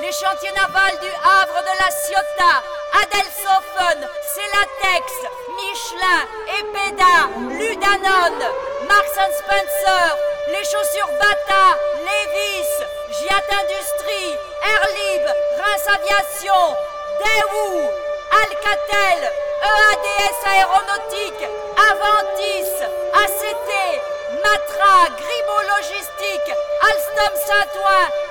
Les chantiers navals du Havre de la Ciotat, Adelsofen, Celatex, Michelin, Epeda, Ludanon, Marks Spencer, les chaussures Bata, Levis, Giat Industrie, Airlib, Reims Aviation, Daewoo, Alcatel, EADS Aéronautique, Aventis, ACT, Matra, Grimaud Logistique, Alstom Saint-Ouen,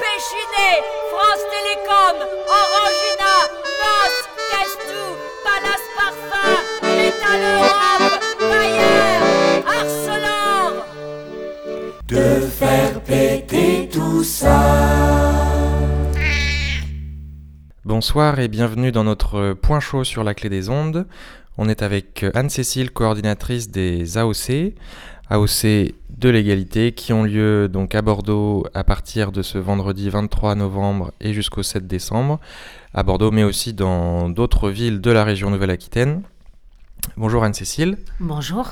Péchiné, France Télécom, Orangina, NOS, Castou, Palace Parfum, Métal Europe, Bayer, Arcelor. De faire péter tout ça. Bonsoir et bienvenue dans notre point chaud sur la clé des ondes. On est avec Anne-Cécile, coordinatrice des AOC, AOC de l'égalité, qui ont lieu donc à Bordeaux à partir de ce vendredi 23 novembre et jusqu'au 7 décembre, à Bordeaux, mais aussi dans d'autres villes de la région Nouvelle-Aquitaine. Bonjour Anne-Cécile. Bonjour.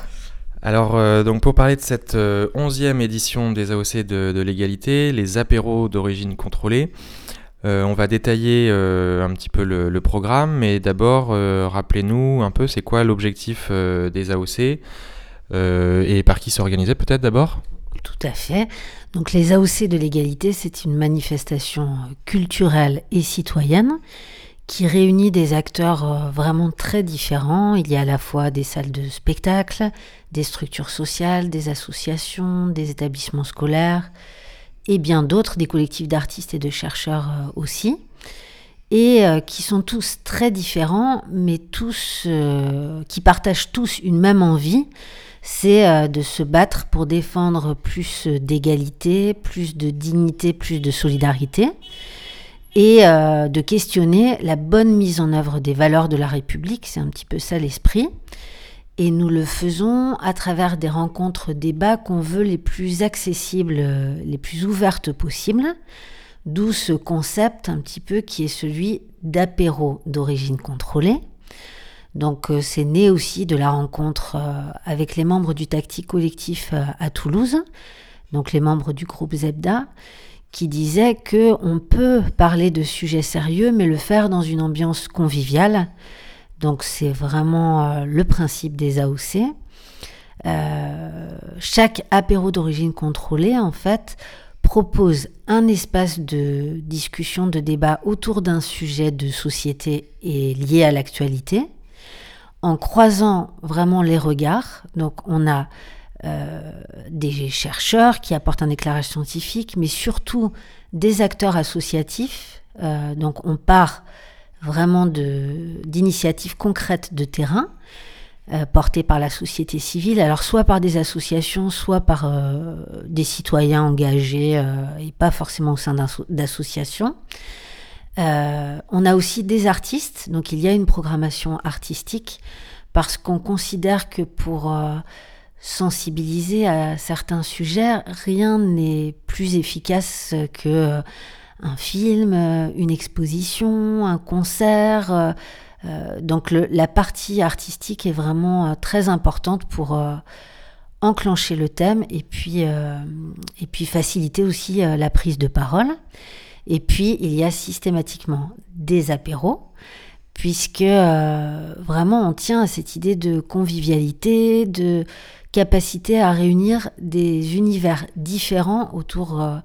Alors, euh, donc pour parler de cette euh, onzième édition des AOC de, de l'égalité, les apéros d'origine contrôlée, euh, on va détailler euh, un petit peu le, le programme, mais d'abord, rappelez-nous un peu c'est quoi l'objectif des AOC et par qui s'organiser peut-être d'abord? Tout à fait. Donc les AOC de l'égalité, c'est une manifestation culturelle et citoyenne qui réunit des acteurs euh, vraiment très différents. Il y a à la fois des salles de spectacle, des structures sociales, des associations, des établissements scolaires et bien d'autres, des collectifs d'artistes et de chercheurs euh, aussi, et euh, qui sont tous très différents, mais tous, euh, qui partagent tous une même envie, c'est euh, de se battre pour défendre plus d'égalité, plus de dignité, plus de solidarité, et euh, de questionner la bonne mise en œuvre des valeurs de la République, c'est un petit peu ça l'esprit. Et nous le faisons à travers des rencontres débats qu'on veut les plus accessibles, euh, les plus ouvertes possibles. D'où ce concept un petit peu qui est celui d'apéro d'origine contrôlée. Donc euh, c'est né aussi de la rencontre euh, avec les membres du Tactique Collectif euh, à Toulouse, donc les membres du groupe Zebda, qui disaient que on peut parler de sujets sérieux, mais le faire dans une ambiance conviviale. Donc c'est vraiment le principe des AOC. Chaque apéro d'origine contrôlée, en fait, propose un espace de discussion, de débat autour d'un sujet de société et lié à l'actualité, en croisant vraiment les regards. Donc on a euh, des chercheurs qui apportent un éclairage scientifique, mais surtout des acteurs associatifs. Euh, donc on part vraiment d'initiatives concrètes de terrain euh, portées par la société civile, alors soit par des associations, soit par des citoyens engagés et pas forcément au sein d'asso- d'associations. Euh, on a aussi des artistes, donc il y a une programmation artistique parce qu'on considère que pour euh, sensibiliser à certains sujets, rien n'est plus efficace que euh, un film, une exposition, un concert. donc la partie artistique est vraiment très importante pour enclencher le thème et puis, faciliter aussi la prise de parole. Et puis il y a systématiquement des apéros puisque euh, vraiment on tient à cette idée de convivialité, de capacité à réunir des univers différents autour euh,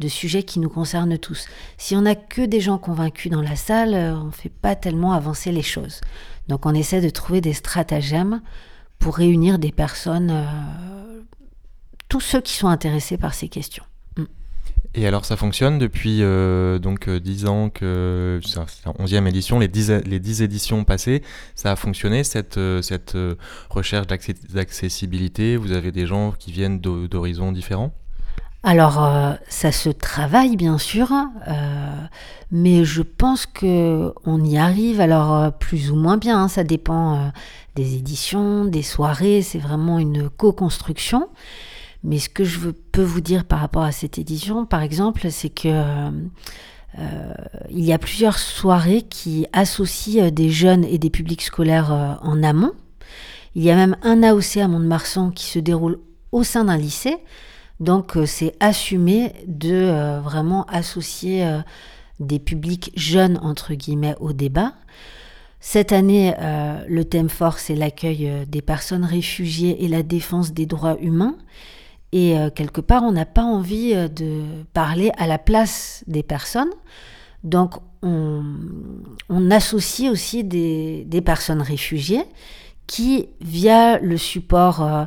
de sujets qui nous concernent tous. Si on n'a que des gens convaincus dans la salle, euh, on ne fait pas tellement avancer les choses. Donc on essaie de trouver des stratagèmes pour réunir des personnes, euh, tous ceux qui sont intéressés par ces questions. Et alors ça fonctionne depuis euh, donc euh, 10 ans que c'est la 11e édition, les 10, les 10 éditions passées, ça a fonctionné cette, euh, euh, recherche d'accessibilité. Vous avez des gens qui viennent d'ho- d'horizons différents? Alors, euh, ça se travaille bien sûr, euh, mais je pense que on y arrive. Alors euh, plus ou moins bien, hein, ça dépend euh, des éditions, des soirées. C'est vraiment une co-construction. Mais ce que je peux vous dire par rapport à cette édition, par exemple, c'est que euh, euh, il y a plusieurs soirées qui associent euh, des jeunes et des publics scolaires en amont. Il y a même un AOC à Mont-de-Marsan qui se déroule au sein d'un lycée. Donc c'est assumé de vraiment associer des publics jeunes, entre guillemets, au débat. Cette année, le thème fort, c'est l'accueil des personnes réfugiées et la défense des droits humains. Et quelque part, on n'a pas envie de parler à la place des personnes. Donc, on, associe aussi des, personnes réfugiées qui, via le support euh,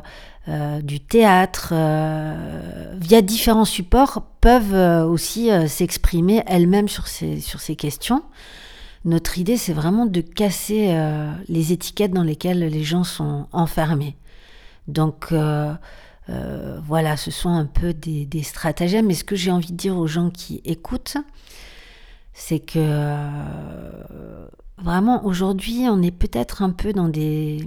euh, du théâtre, euh, via différents supports, peuvent aussi s'exprimer elles-mêmes sur ces, sur ces questions. Notre idée, c'est vraiment de casser les étiquettes dans lesquelles les gens sont enfermés. Donc, voilà, ce sont un peu des, stratagèmes. Mais ce que j'ai envie de dire aux gens qui écoutent, c'est que euh, vraiment aujourd'hui, on est peut-être un peu dans des,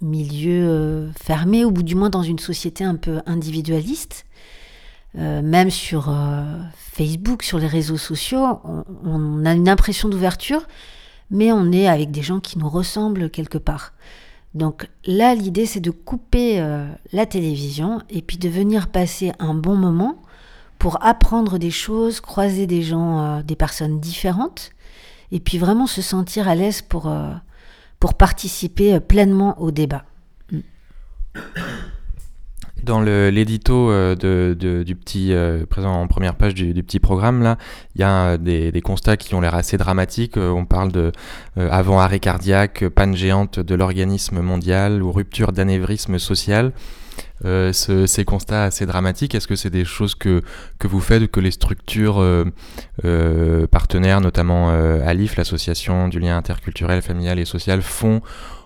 milieux euh, fermés, ou du moins dans une société un peu individualiste. Euh, même sur Facebook, sur les réseaux sociaux, on, a une impression d'ouverture, mais on est avec des gens qui nous ressemblent quelque part. Donc là, l'idée, c'est de couper la télévision et puis de venir passer un bon moment pour apprendre des choses, croiser des gens, euh, des personnes différentes, et puis vraiment se sentir à l'aise pour, euh, participer euh, pleinement au débat. Dans l'édito de, du petit présent en première page du, petit programme là, il y a des, des, constats qui ont l'air assez dramatiques. on parle de avant arrêt cardiaque, panne géante de l'organisme mondial ou rupture d'anévrisme social. Euh, ces constats assez dramatiques Est-ce que c'est des choses que, que vous faites, que les structures euh, euh, partenaires, notamment ALIF, l'association du lien interculturel, familial et social, font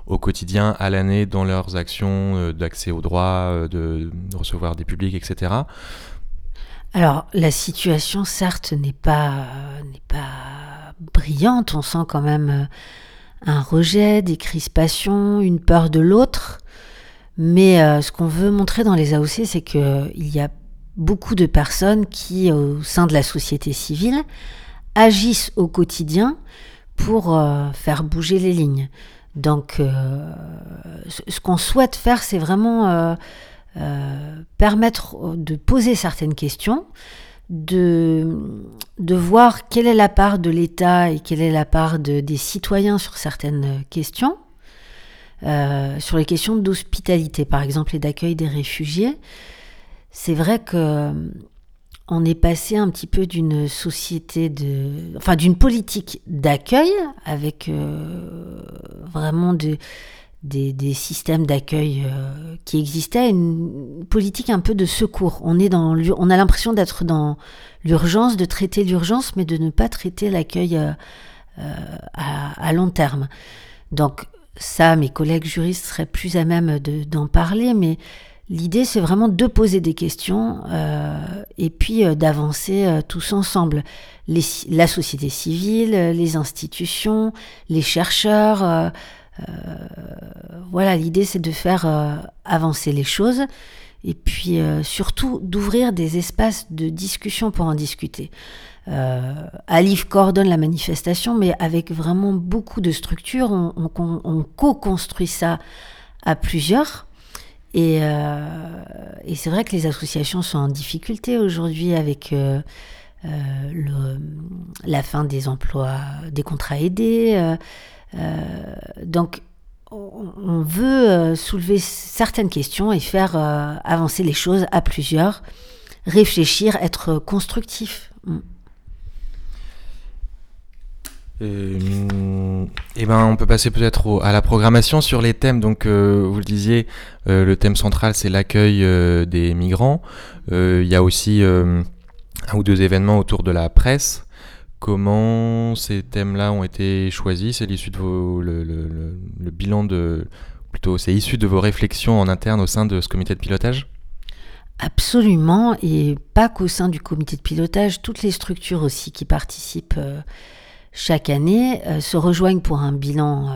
au quotidien, à l'année, dans leurs actions d'accès aux droits, de, recevoir des publics, etc. Alors, la situation, certes, n'est pas, n'est pas brillante. On sent quand même un rejet, des crispations, une peur de l'autre. Mais euh, ce qu'on veut montrer dans les AOC, c'est qu'il y a beaucoup de personnes qui, au sein de la société civile, agissent au quotidien pour euh, faire bouger les lignes. Donc, euh, ce qu'on souhaite faire, c'est vraiment permettre de poser certaines questions, de, de voir quelle est la part de l'État et quelle est la part des citoyens sur certaines questions, euh, sur les questions d'hospitalité, par exemple, et d'accueil des réfugiés, c'est vrai que euh, on est passé un petit peu d'une société de, enfin d'une politique d'accueil avec euh, vraiment des, systèmes d'accueil qui existaient, une politique un peu de secours. On est dans, on a l'impression d'être dans l'urgence, de traiter l'urgence, mais de ne pas traiter l'accueil à, à, long terme. Donc ça, mes collègues juristes seraient plus à même d'en parler, mais l'idée, c'est vraiment de poser des questions euh, et puis euh, d'avancer euh, tous ensemble. la société civile, les institutions, les chercheurs. voilà, l'idée, c'est de faire avancer les choses et puis surtout d'ouvrir des espaces de discussion pour en discuter. Euh, Alif coordonne la manifestation, mais avec vraiment beaucoup de structures. On, co-construit ça à plusieurs. Euh, et, c'est vrai que les associations sont en difficulté aujourd'hui avec euh, la fin des emplois, des contrats aidés. donc, on veut soulever certaines questions et faire avancer les choses à plusieurs, réfléchir, être constructif. Mm. Euh, eh ben, on peut passer peut-être à la programmation sur les thèmes. Donc, euh, vous le disiez, euh, le thème central, c'est l'accueil des migrants. Il y a aussi un ou deux événements autour de la presse. Comment ces thèmes-là ont été choisis? C'est l'issue de vos, le, le, bilan de, plutôt, c'est issu de vos réflexions en interne au sein de ce comité de pilotage? Absolument, et pas qu'au sein du comité de pilotage, toutes les structures aussi qui participent chaque année euh, se rejoignent pour un bilan euh,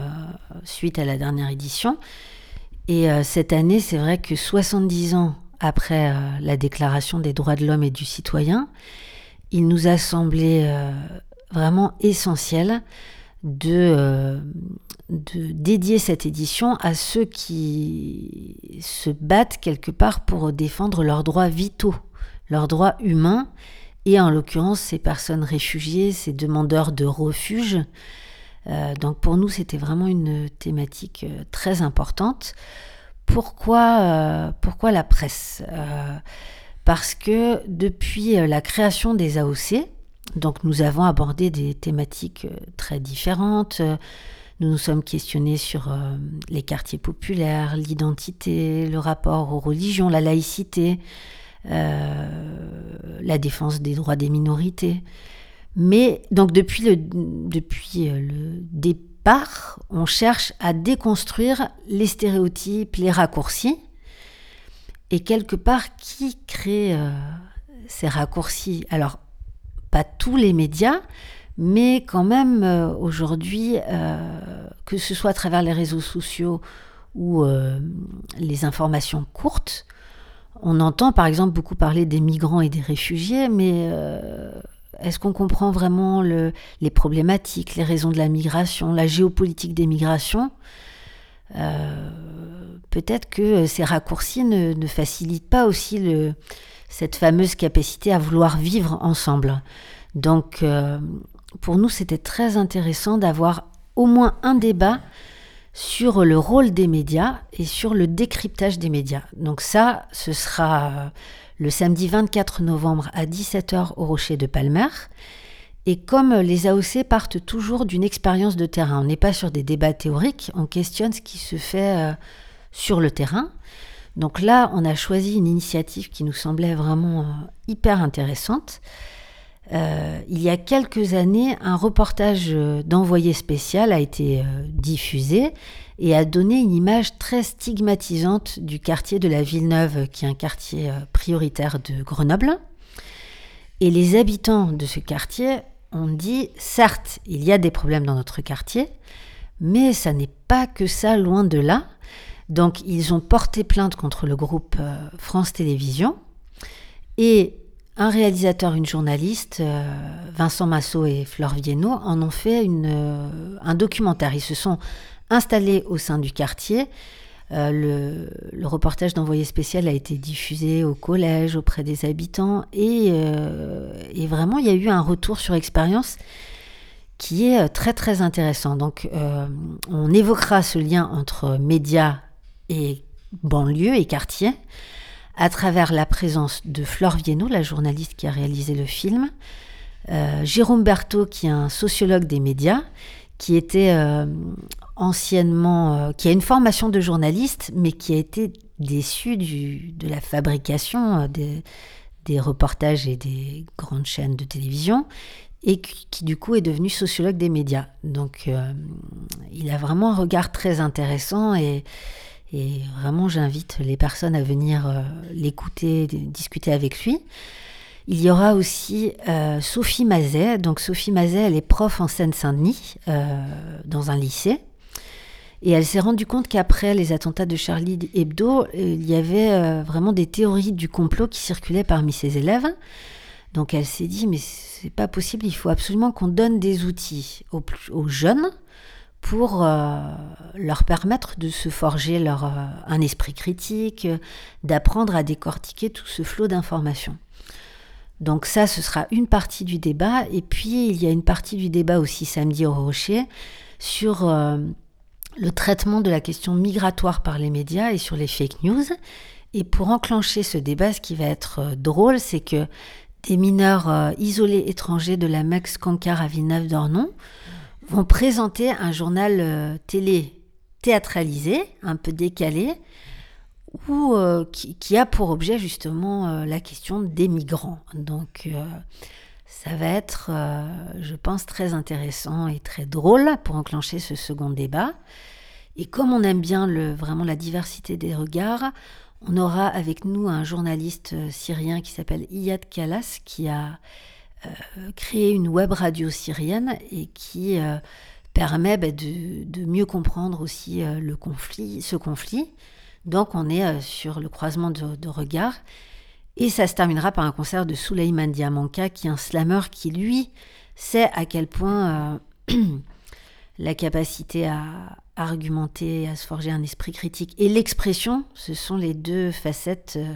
suite à la dernière édition. Et euh, cette année, c'est vrai que 70 ans après la Déclaration des droits de l'homme et du citoyen, il nous a semblé vraiment essentiel de, de dédier cette édition à ceux qui se battent quelque part pour défendre leurs droits vitaux, leurs droits humains, et en l'occurrence ces personnes réfugiées, ces demandeurs de refuge. Euh, donc pour nous, c'était vraiment une thématique euh, très importante. Pourquoi, euh, pourquoi la presse? Parce que depuis la création des AOC, donc nous avons abordé des thématiques très différentes. Nous nous sommes questionnés sur les quartiers populaires, l'identité, le rapport aux religions, la laïcité, la défense des droits des minorités. Mais donc depuis le, depuis euh, le départ, on cherche à déconstruire les stéréotypes, les raccourcis. Et quelque part, qui crée euh, ces raccourcis? Alors, pas tous les médias, mais quand même euh, aujourd'hui, que ce soit à travers les réseaux sociaux ou les informations courtes, on entend par exemple beaucoup parler des migrants et des réfugiés, mais est-ce qu'on comprend vraiment les problématiques, les raisons de la migration, la géopolitique des migrations? Euh, Peut-être que ces raccourcis ne, facilitent pas aussi cette fameuse capacité à vouloir vivre ensemble. Donc, euh, pour nous, c'était très intéressant d'avoir au moins un débat sur le rôle des médias et sur le décryptage des médias. Donc ça, ce sera le samedi 24 novembre à 17h au Rocher de Palmer. Et comme les AOC partent toujours d'une expérience de terrain, on n'est pas sur des débats théoriques, on questionne ce qui se fait euh, sur le terrain. Donc là, on a choisi une initiative qui nous semblait vraiment euh, hyper intéressante. Euh, il y a quelques années, un reportage d'envoyé spécial a été diffusé et a donné une image très stigmatisante du quartier de la Villeneuve, qui est un quartier euh, prioritaire de Grenoble. Et les habitants de ce quartier ont dit, certes, il y a des problèmes dans notre quartier, mais ça n'est pas que ça, loin de là. Donc ils ont porté plainte contre le groupe euh, France Télévisions et un réalisateur, une journaliste, euh, Vincent Massot et Flore Viennot, en ont fait une, un documentaire. Ils se sont installé au sein du quartier. Euh, le, reportage d'envoyé spécial a été diffusé au collège, auprès des habitants, et, euh, vraiment il y a eu un retour sur expérience qui est euh, très très intéressant. Donc on évoquera ce lien entre médias et banlieue et quartier à travers la présence de Flore Viennot, la journaliste qui a réalisé le film, Jérôme Berthaud qui est un sociologue des médias, qui était anciennement, euh, qui a une formation de journaliste, mais qui a été déçu du, de la fabrication euh, des, des, reportages et des grandes chaînes de télévision, et qui, du coup est devenu sociologue des médias. Donc euh, il a vraiment un regard très intéressant et, et vraiment j'invite les personnes à venir l'écouter, discuter avec lui. Il y aura aussi Sophie Mazet. Donc Sophie Mazet, elle est prof en Seine-Saint-Denis, dans un lycée. Et elle s'est rendue compte qu'après les attentats de Charlie Hebdo, euh, il y avait euh, vraiment des théories du complot qui circulaient parmi ses élèves. Donc elle s'est dit, mais c'est pas possible, il faut absolument qu'on donne des outils aux jeunes pour euh, leur permettre de se forger leur, un esprit critique, d'apprendre à décortiquer tout ce flot d'informations. Donc ça, ce sera une partie du débat. Et puis, il y a une partie du débat aussi samedi au Rocher sur le traitement de la question migratoire par les médias et sur les fake news. Et pour enclencher ce débat, ce qui va être euh, drôle, c'est que des mineurs euh, isolés étrangers de la Mex Cancar à Villeneuve-d'Ornon vont présenter un journal euh, télé théâtralisé, un peu décalé, ou qui, a pour objet justement la question des migrants. Donc ça va être, je pense, très intéressant et très drôle pour enclencher ce second débat. Et comme on aime bien le, vraiment la diversité des regards, on aura avec nous un journaliste euh, syrien qui s'appelle Iyad Kalas, qui a euh, créé une web radio syrienne et qui euh, permet bah, de, mieux comprendre aussi le conflit, ce conflit. Donc on est sur le croisement de, regards. Et ça se terminera par un concert de Souleyman Diamanka, qui est un slammer qui, lui, sait à quel point la capacité à argumenter, à se forger un esprit critique et l'expression, ce sont les deux facettes euh,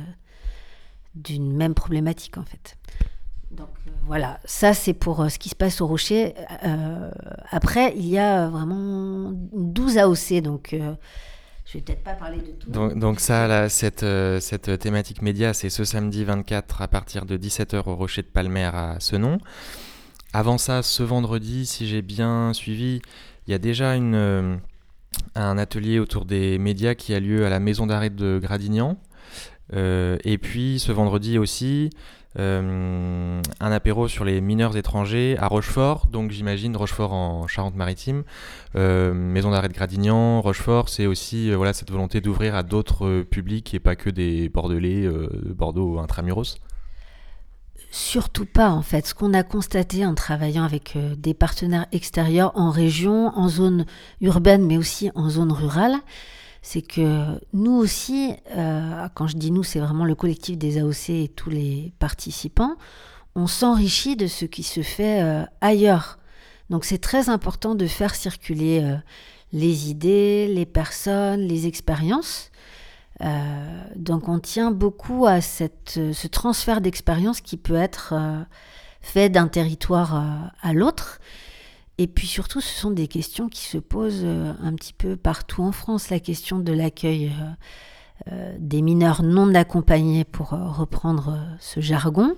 d'une même problématique en fait. Donc euh, voilà, ça c'est pour euh, ce qui se passe au Rocher. après, il y a vraiment 12 AOC, donc je vais peut-être pas parler de tout. Donc, ça, cette, cette thématique média, c'est ce samedi 24 à partir de 17h au Rocher de Palmer à Senon. Avant ça, ce vendredi, si j'ai bien suivi, il y a déjà un atelier autour des médias qui a lieu à la maison d'arrêt de Gradignan. Euh, et puis ce vendredi aussi, euh, un apéro sur les mineurs étrangers à Rochefort, donc j'imagine Rochefort en Charente-Maritime. Euh, maison d'arrêt de Gradignan, Rochefort, c'est aussi voilà, cette volonté d'ouvrir à d'autres publics et pas que des Bordelais, Bordeaux intramuros. Surtout pas en fait. Ce qu'on a constaté en travaillant avec euh, des partenaires extérieurs en région, en zone urbaine, mais aussi en zone rurale, c'est que nous aussi, euh, quand je dis nous, c'est vraiment le collectif des AOC et tous les participants, on s'enrichit de ce qui se fait euh, ailleurs. Donc c'est très important de faire circuler les idées, les personnes, les expériences euh, donc on tient beaucoup à cette, ce transfert d'expérience qui peut être euh, fait d'un territoire euh, à l'autre. Et puis surtout, ce sont des questions qui se posent un petit peu partout en France. La question de l'accueil des mineurs non accompagnés, pour reprendre ce jargon,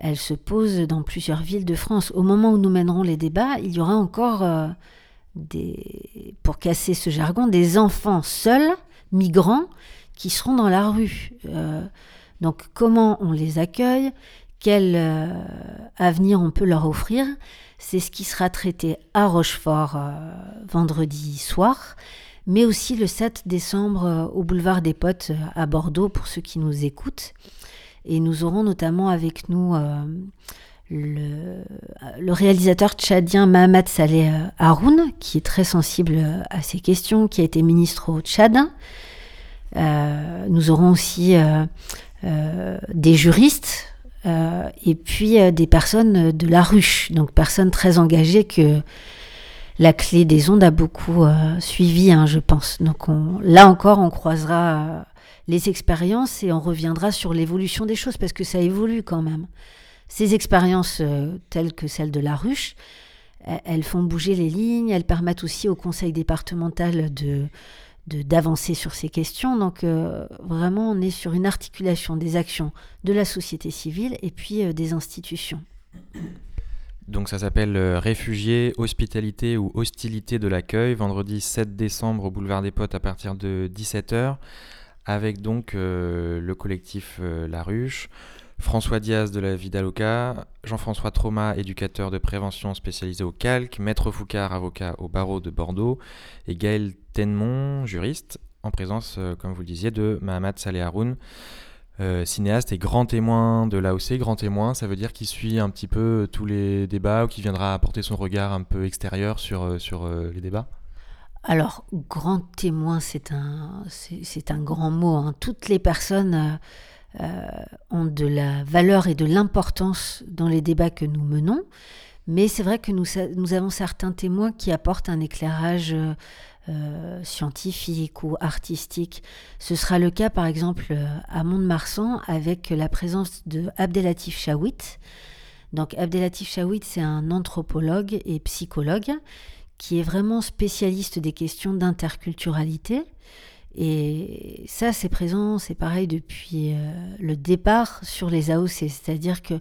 elle se pose dans plusieurs villes de France. Au moment où nous mènerons les débats, il y aura encore, des, pour casser ce jargon, des enfants seuls, migrants, qui seront dans la rue. Euh, donc comment on les accueille, quel euh, avenir on peut leur offrir, c'est ce qui sera traité à Rochefort euh, vendredi soir, mais aussi le 7 décembre au boulevard des Potes à Bordeaux pour ceux qui nous écoutent. Et nous aurons notamment avec nous le, réalisateur tchadien Mohamed Saleh Haroun, qui est très sensible à ces questions, qui a été ministre au Tchad, euh, nous aurons aussi euh, euh, des juristes et puis des personnes de la ruche, donc personnes très engagées que la clé des ondes a beaucoup suivi, hein, je pense. Donc là encore, on croisera les expériences et on reviendra sur l'évolution des choses parce que ça évolue quand même. Ces expériences telles que celle de la ruche, elles font bouger les lignes, elles permettent aussi au conseil départemental de, d'avancer sur ces questions. Donc euh, vraiment, on est sur une articulation des actions de la société civile et puis euh, des institutions. Donc ça s'appelle euh, Réfugiés, hospitalité ou hostilité de l'accueil, vendredi 7 décembre au boulevard des Potes à partir de 17h, avec donc le collectif La Ruche, François Diaz de la Vidaloca, Jean-François Trauma, éducateur de prévention spécialisé au calque, Maître Foucard, avocat au barreau de Bordeaux, et Gaël Tenmont, juriste, en présence, euh, comme vous le disiez, de Mahamad Saleh Haroun, euh, cinéaste et grand témoin de l'AOC. Grand témoin, ça veut dire qu'il suit un petit peu tous les débats ou qu'il viendra apporter son regard un peu extérieur sur, euh, sur les débats? Alors, grand témoin, c'est un, c'est, un grand mot. Hein. Toutes les personnes euh, ont de la valeur et de l'importance dans les débats que nous menons. Mais c'est vrai que nous, avons certains témoins qui apportent un éclairage euh, scientifique ou artistique. Ce sera le cas par exemple à Mont-de-Marsan avec la présence de Abdelatif Chawit. Donc Abdelatif Chawit, c'est un anthropologue et psychologue qui est vraiment spécialiste des questions d'interculturalité et ça, c'est présent, c'est pareil depuis euh, le départ sur les AOC. C'est-à-dire que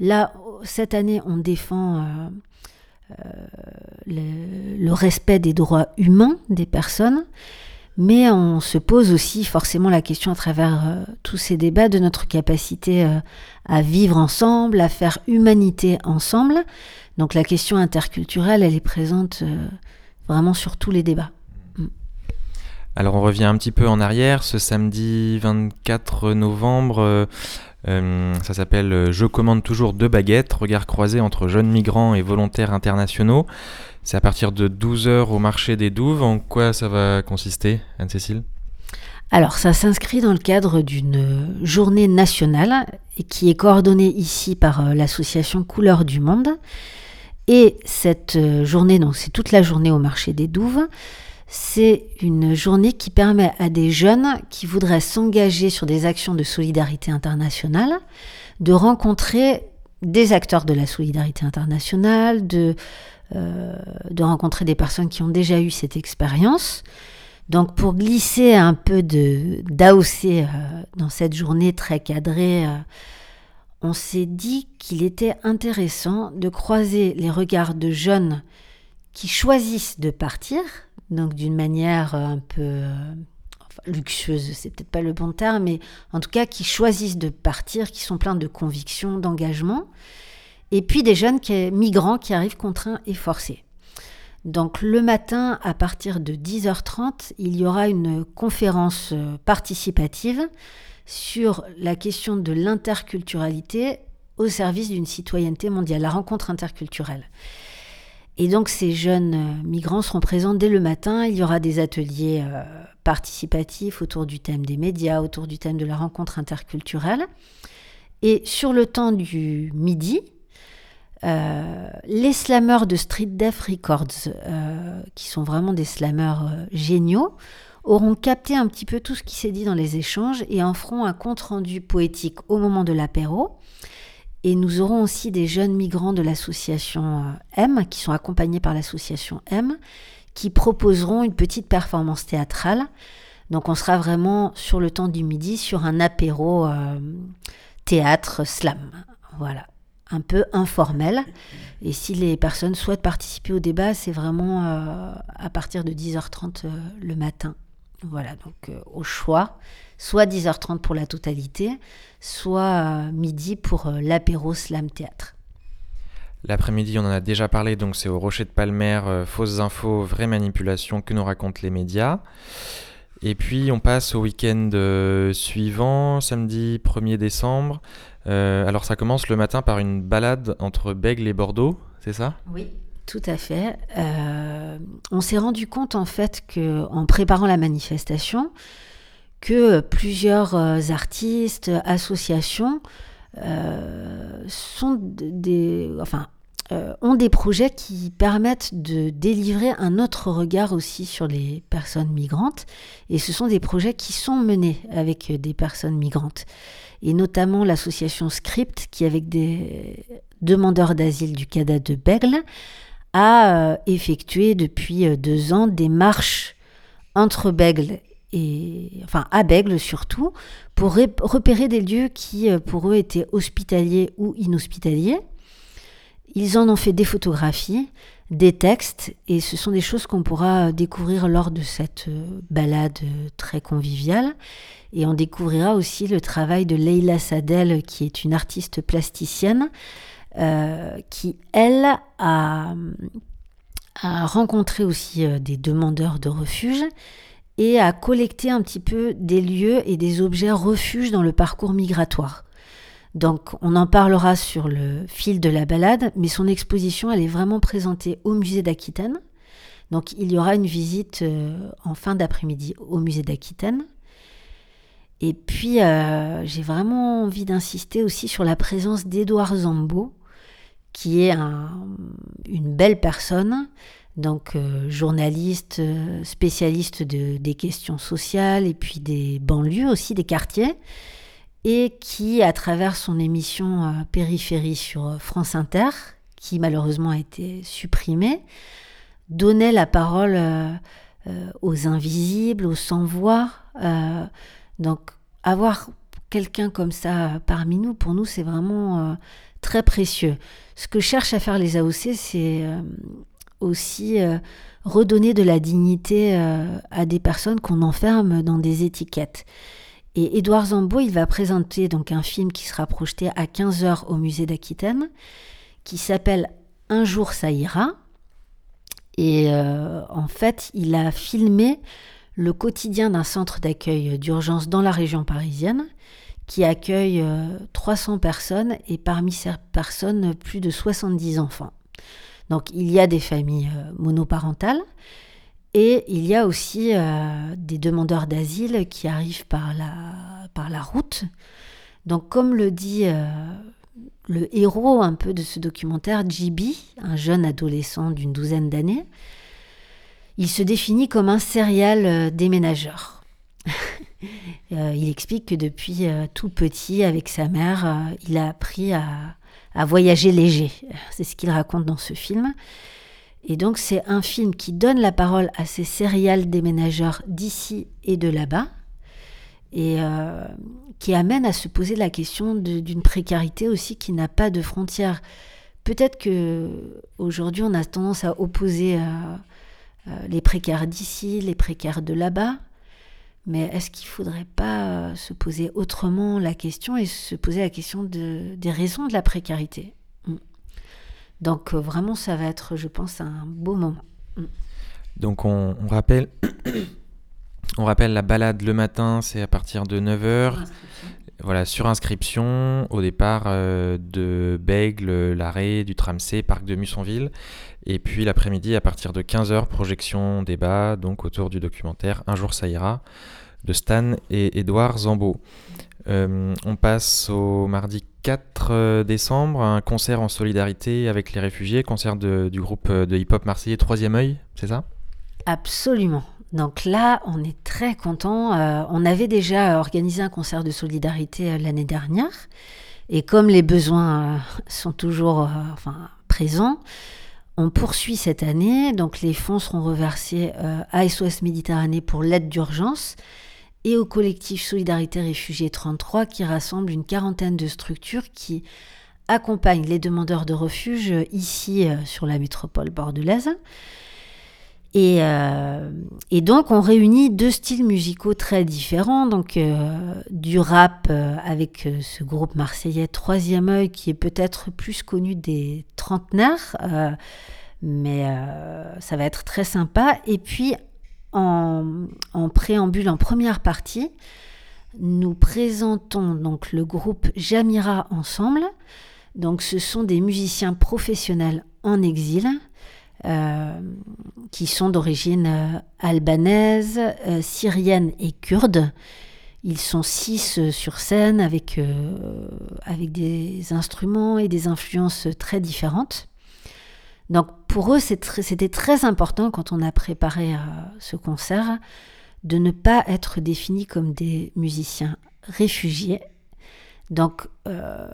là, cette année, on défend euh, euh, le, respect des droits humains des personnes, mais on se pose aussi forcément la question à travers tous ces débats de notre capacité à vivre ensemble, à faire humanité ensemble. Donc la question interculturelle, elle est présente vraiment sur tous les débats. Alors on revient un petit peu en arrière, ce samedi 24 novembre, euh, euh, ça s'appelle euh, Je commande toujours deux baguettes, regard croisé entre jeunes migrants et volontaires internationaux. C'est à partir de 12h au marché des Douves. En quoi ça va consister, Anne-Cécile? Alors, ça s'inscrit dans le cadre d'une journée nationale qui est coordonnée ici par l'association Couleurs du Monde Et cette euh, journée, donc c'est toute la journée au marché des Douves, c'est une journée qui permet à des jeunes qui voudraient s'engager sur des actions de solidarité internationale de rencontrer des acteurs de la solidarité internationale, de, euh, rencontrer des personnes qui ont déjà eu cette expérience. Donc pour glisser un peu de d'AOC euh, dans cette journée très cadrée, euh, on s'est dit qu'il était intéressant de croiser les regards de jeunes qui choisissent de partir, donc d'une manière un peu luxueuse, c'est peut-être pas le bon terme, mais en tout cas qui choisissent de partir, qui sont pleins de conviction, d'engagement, et puis des jeunes migrants qui arrivent contraints et forcés. Donc le matin, à partir de 10h30, il y aura une conférence euh, participative sur la question de l'interculturalité au service d'une citoyenneté mondiale, la rencontre interculturelle. Et donc ces jeunes euh, migrants seront présents dès le matin. Il y aura des ateliers euh, participatifs autour du thème des médias, autour du thème de la rencontre interculturelle. Et sur le temps du midi, euh, les slameurs de Street Def Records, qui sont vraiment des slameurs géniaux, auront capté un petit peu tout ce qui s'est dit dans les échanges et en feront un compte-rendu poétique au moment de l'apéro. Et nous aurons aussi des jeunes migrants de l'association euh, M, qui sont accompagnés par l'association M, qui proposeront une petite performance théâtrale. Donc on sera vraiment sur le temps du midi sur un apéro euh, théâtre slam. Voilà, un peu informel. Et si les personnes souhaitent participer au débat, c'est vraiment euh, à partir de 10h30 le matin. Voilà, donc au choix soit 10h30 pour la totalité, soit euh, midi pour euh, l'apéro slam théâtre. L'après-midi, on en a déjà parlé, donc c'est au Rocher de Palmer, euh, fausses infos, vraies manipulations que nous racontent les médias. Et puis on passe au week-end suivant, samedi 1er décembre. alors ça commence le matin par une balade entre Bègle et Bordeaux, c'est ça? Oui, tout à fait. on s'est rendu compte en fait que en préparant la manifestation, que plusieurs euh, artistes, associations euh, euh, ont des projets qui permettent de délivrer un autre regard aussi sur les personnes migrantes. Et ce sont des projets qui sont menés avec des personnes migrantes. Et notamment l'association Script, qui avec des demandeurs d'asile du CADA de Bègle, a effectué depuis deux ans des marches entre Bègle et enfin à Bègle surtout, pour repérer des lieux qui euh, pour eux étaient hospitaliers ou inhospitaliers. Ils en ont fait des photographies, des textes, et ce sont des choses qu'on pourra découvrir lors de cette euh, balade très conviviale. Et on découvrira aussi le travail de Leila Sadel, qui est une artiste plasticienne, euh, qui, elle, a rencontré aussi des demandeurs de refuge et à collecter un petit peu des lieux et des objets refuges dans le parcours migratoire. Donc on en parlera sur le fil de la balade, mais son exposition, elle est vraiment présentée au musée d'Aquitaine. Donc il y aura une visite euh, en fin d'après-midi au musée d'Aquitaine. Et puis euh, j'ai vraiment envie d'insister aussi sur la présence d'Édouard Zambo, qui est une belle personne, donc euh, journaliste, euh, spécialiste de, des questions sociales et puis des banlieues aussi, des quartiers, et qui, à travers son émission euh, Périphérie sur France Inter, qui malheureusement a été supprimée, donnait la parole aux invisibles, aux sans-voix. donc avoir quelqu'un comme ça parmi nous, pour nous, c'est vraiment très précieux. Ce que cherchent à faire les AOC, c'est aussi euh, redonner de la dignité euh, à des personnes qu'on enferme dans des étiquettes. Et Édouard Zambo, il va présenter donc un film qui sera projeté à 15h au musée d'Aquitaine, qui s'appelle Un jour ça ira. Et euh, en fait, il a filmé le quotidien d'un centre d'accueil d'urgence dans la région parisienne, qui accueille 300 personnes et parmi ces personnes, plus de 70 enfants. Donc il y a des familles euh, monoparentales et il y a aussi euh, des demandeurs d'asile qui arrivent par la, par la route. Donc comme le dit euh, le héros un peu de ce documentaire, JB, un jeune adolescent d'une douzaine d'années, il se définit comme un serial déménageur. Il explique que depuis tout petit, avec sa mère, il a appris à, à voyager léger. C'est ce qu'il raconte dans ce film. Et donc c'est un film qui donne la parole à ces serial déménageurs d'ici et de là-bas, et euh, qui amène à se poser la question d'une précarité aussi qui n'a pas de frontières. Peut-être que aujourd'hui on a tendance à opposer euh, euh, les précaires d'ici, les précaires de là-bas, mais est-ce qu'il ne faudrait pas se poser autrement la question et se poser la question de, des raisons de la précarité? Mm. Donc vraiment ça va être, je pense, un beau moment. Mm. Donc on rappelle On rappelle la balade le matin, c'est à partir de 9h. Voilà, sur inscription au départ euh, de Bègle, l'arrêt du tram C, parc de Mussonville. Et puis l'après-midi, à partir de 15h, projection débat, donc autour du documentaire Un jour ça ira, de Stan et Édouard Zambeau. Euh, on passe au mardi 4 euh, décembre, un concert en solidarité avec les réfugiés, concert du groupe de hip-hop marseillais Troisième œil, c'est ça? Absolument. Donc là, on est très content. Euh, on avait déjà organisé un concert de solidarité euh, l'année dernière. Et comme les besoins euh, sont toujours enfin, présents, on poursuit cette année. Donc les fonds seront reversés à SOS Méditerranée pour l'aide d'urgence et au collectif Solidarité Réfugiés 33 qui rassemble une quarantaine de structures qui accompagnent les demandeurs de refuge ici sur la métropole bordelaise. Euh, et, donc, on réunit deux styles musicaux très différents. Donc, euh, du rap euh, avec ce groupe marseillais Troisième œil, qui est peut-être plus connu des trentenaires, mais ça va être très sympa. Et puis, en, en, préambule, en première partie, nous présentons donc le groupe Jamira Ensemble. Donc, ce sont des musiciens professionnels en exil euh, qui sont d'origine euh, albanaise, euh, syrienne et kurde. Ils sont six sur scène avec, avec des instruments et des influences très différentes. Donc pour eux, c'était très important quand on a préparé ce concert de ne pas être définis comme des musiciens réfugiés, donc, euh,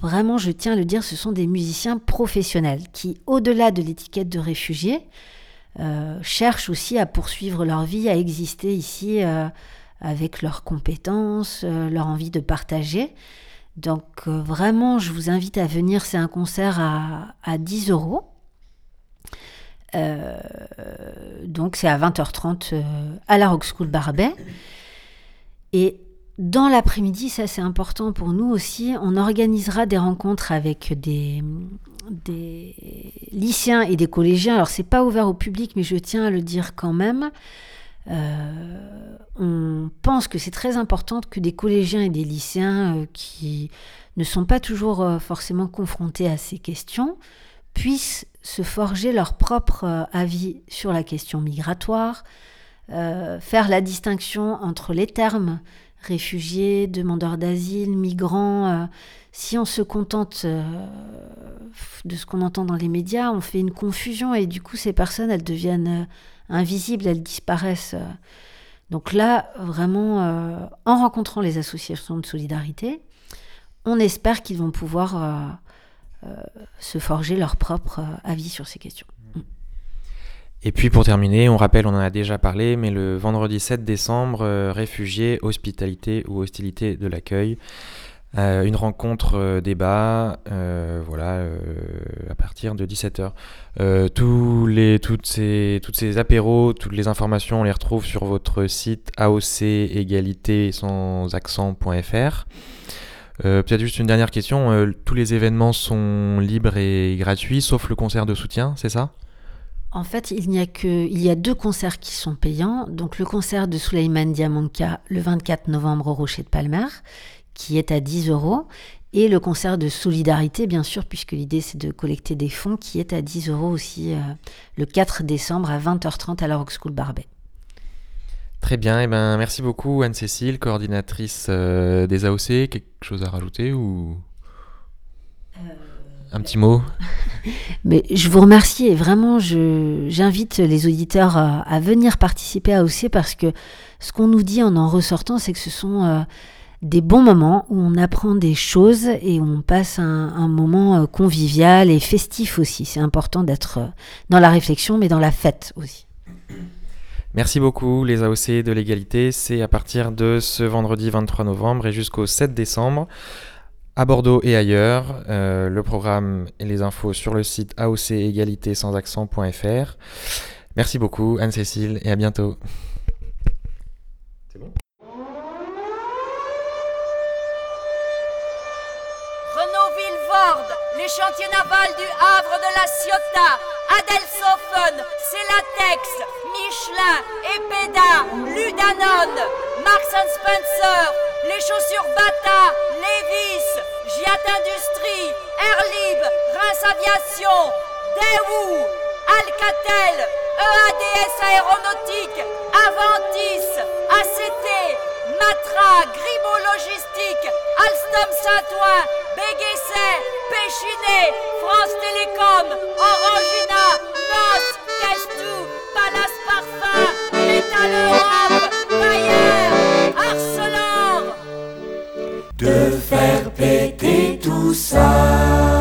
vraiment, je tiens à le dire, ce sont des musiciens professionnels qui, au-delà de l'étiquette de réfugiés, euh, cherchent aussi à poursuivre leur vie, à exister ici euh, avec leurs compétences, leur envie de partager. Donc, vraiment, je vous invite à venir. C'est un concert à, à 10 euros. donc, c'est à 20h30 à la Rock School Barbet. Et dans l'après-midi, ça c'est important pour nous aussi, on organisera des rencontres avec des, lycéens et des collégiens. Alors c'est pas ouvert au public, mais je tiens à le dire quand même. Euh, on pense que c'est très important que des collégiens et des lycéens euh, qui ne sont pas toujours euh, forcément confrontés à ces questions puissent se forger leur propre avis sur la question migratoire, faire la distinction entre les termes réfugiés, demandeurs d'asile, migrants. Euh, si on se contente euh, de ce qu'on entend dans les médias, on fait une confusion et du coup ces personnes, elles deviennent euh, invisibles, elles disparaissent. Donc là, vraiment, en rencontrant les associations de solidarité, on espère qu'ils vont pouvoir se forger leur propre avis sur ces questions. Et puis pour terminer, on rappelle, on en a déjà parlé, mais le vendredi 7 décembre, euh, réfugiés, hospitalité ou hostilité de l'accueil. Euh, une rencontre euh, débat, voilà, à partir de 17h. tous les, toutes, ces, toutes ces apéros, toutes les informations, on les retrouve sur votre site AOC égalité sans accent.fr. Peut-être juste une dernière question, tous les événements sont libres et gratuits, sauf le concert de soutien, c'est ça? En fait, il n'y a que il y a deux concerts qui sont payants. Donc le concert de Souleyman Diamanka le 24 novembre au Rocher de Palmer, qui est à 10 euros, et le concert de solidarité, bien sûr, puisque l'idée c'est de collecter des fonds, qui est à 10 euros aussi euh, le 4 décembre à 20h30 à la Rock School Barbet. Très bien, et eh ben merci beaucoup Anne-Cécile, coordinatrice euh, des AOC. Quelque chose à rajouter ou? Un petit mot Mais je vous remercie et vraiment, j'invite les auditeurs à, venir participer à OC parce que ce qu'on nous dit en en ressortant, c'est que ce sont euh, des bons moments où on apprend des choses et on passe un, moment euh, convivial et festif aussi. C'est important d'être euh, dans la réflexion, mais dans la fête aussi. Merci beaucoup les AOC de l'égalité. C'est à partir de ce vendredi 23 novembre et jusqu'au 7 décembre à Bordeaux et ailleurs. Euh, le programme et les infos sur le site aocégalité sans accent.fr. Merci beaucoup Anne-Cécile et à bientôt. C'est bon? Renault Villevorde, les chantiers navals du Havre de la Ciotat, Adelsofen, Celatex, Michelin, Epeda, Ludanone, Marks Spencer, les chaussures Bata, Levis, Giat Industrie, Airlib, Reims Aviation, Daewoo, Alcatel, EADS Aéronautique, Aventis, ACT, Matra, Grimaud Logistique, Alstom Saint-Ouen, Béguesset, Péchinet, France Télécom, Orangina, NOS, Castou, Palace Parfum, Métal Europe, discussão.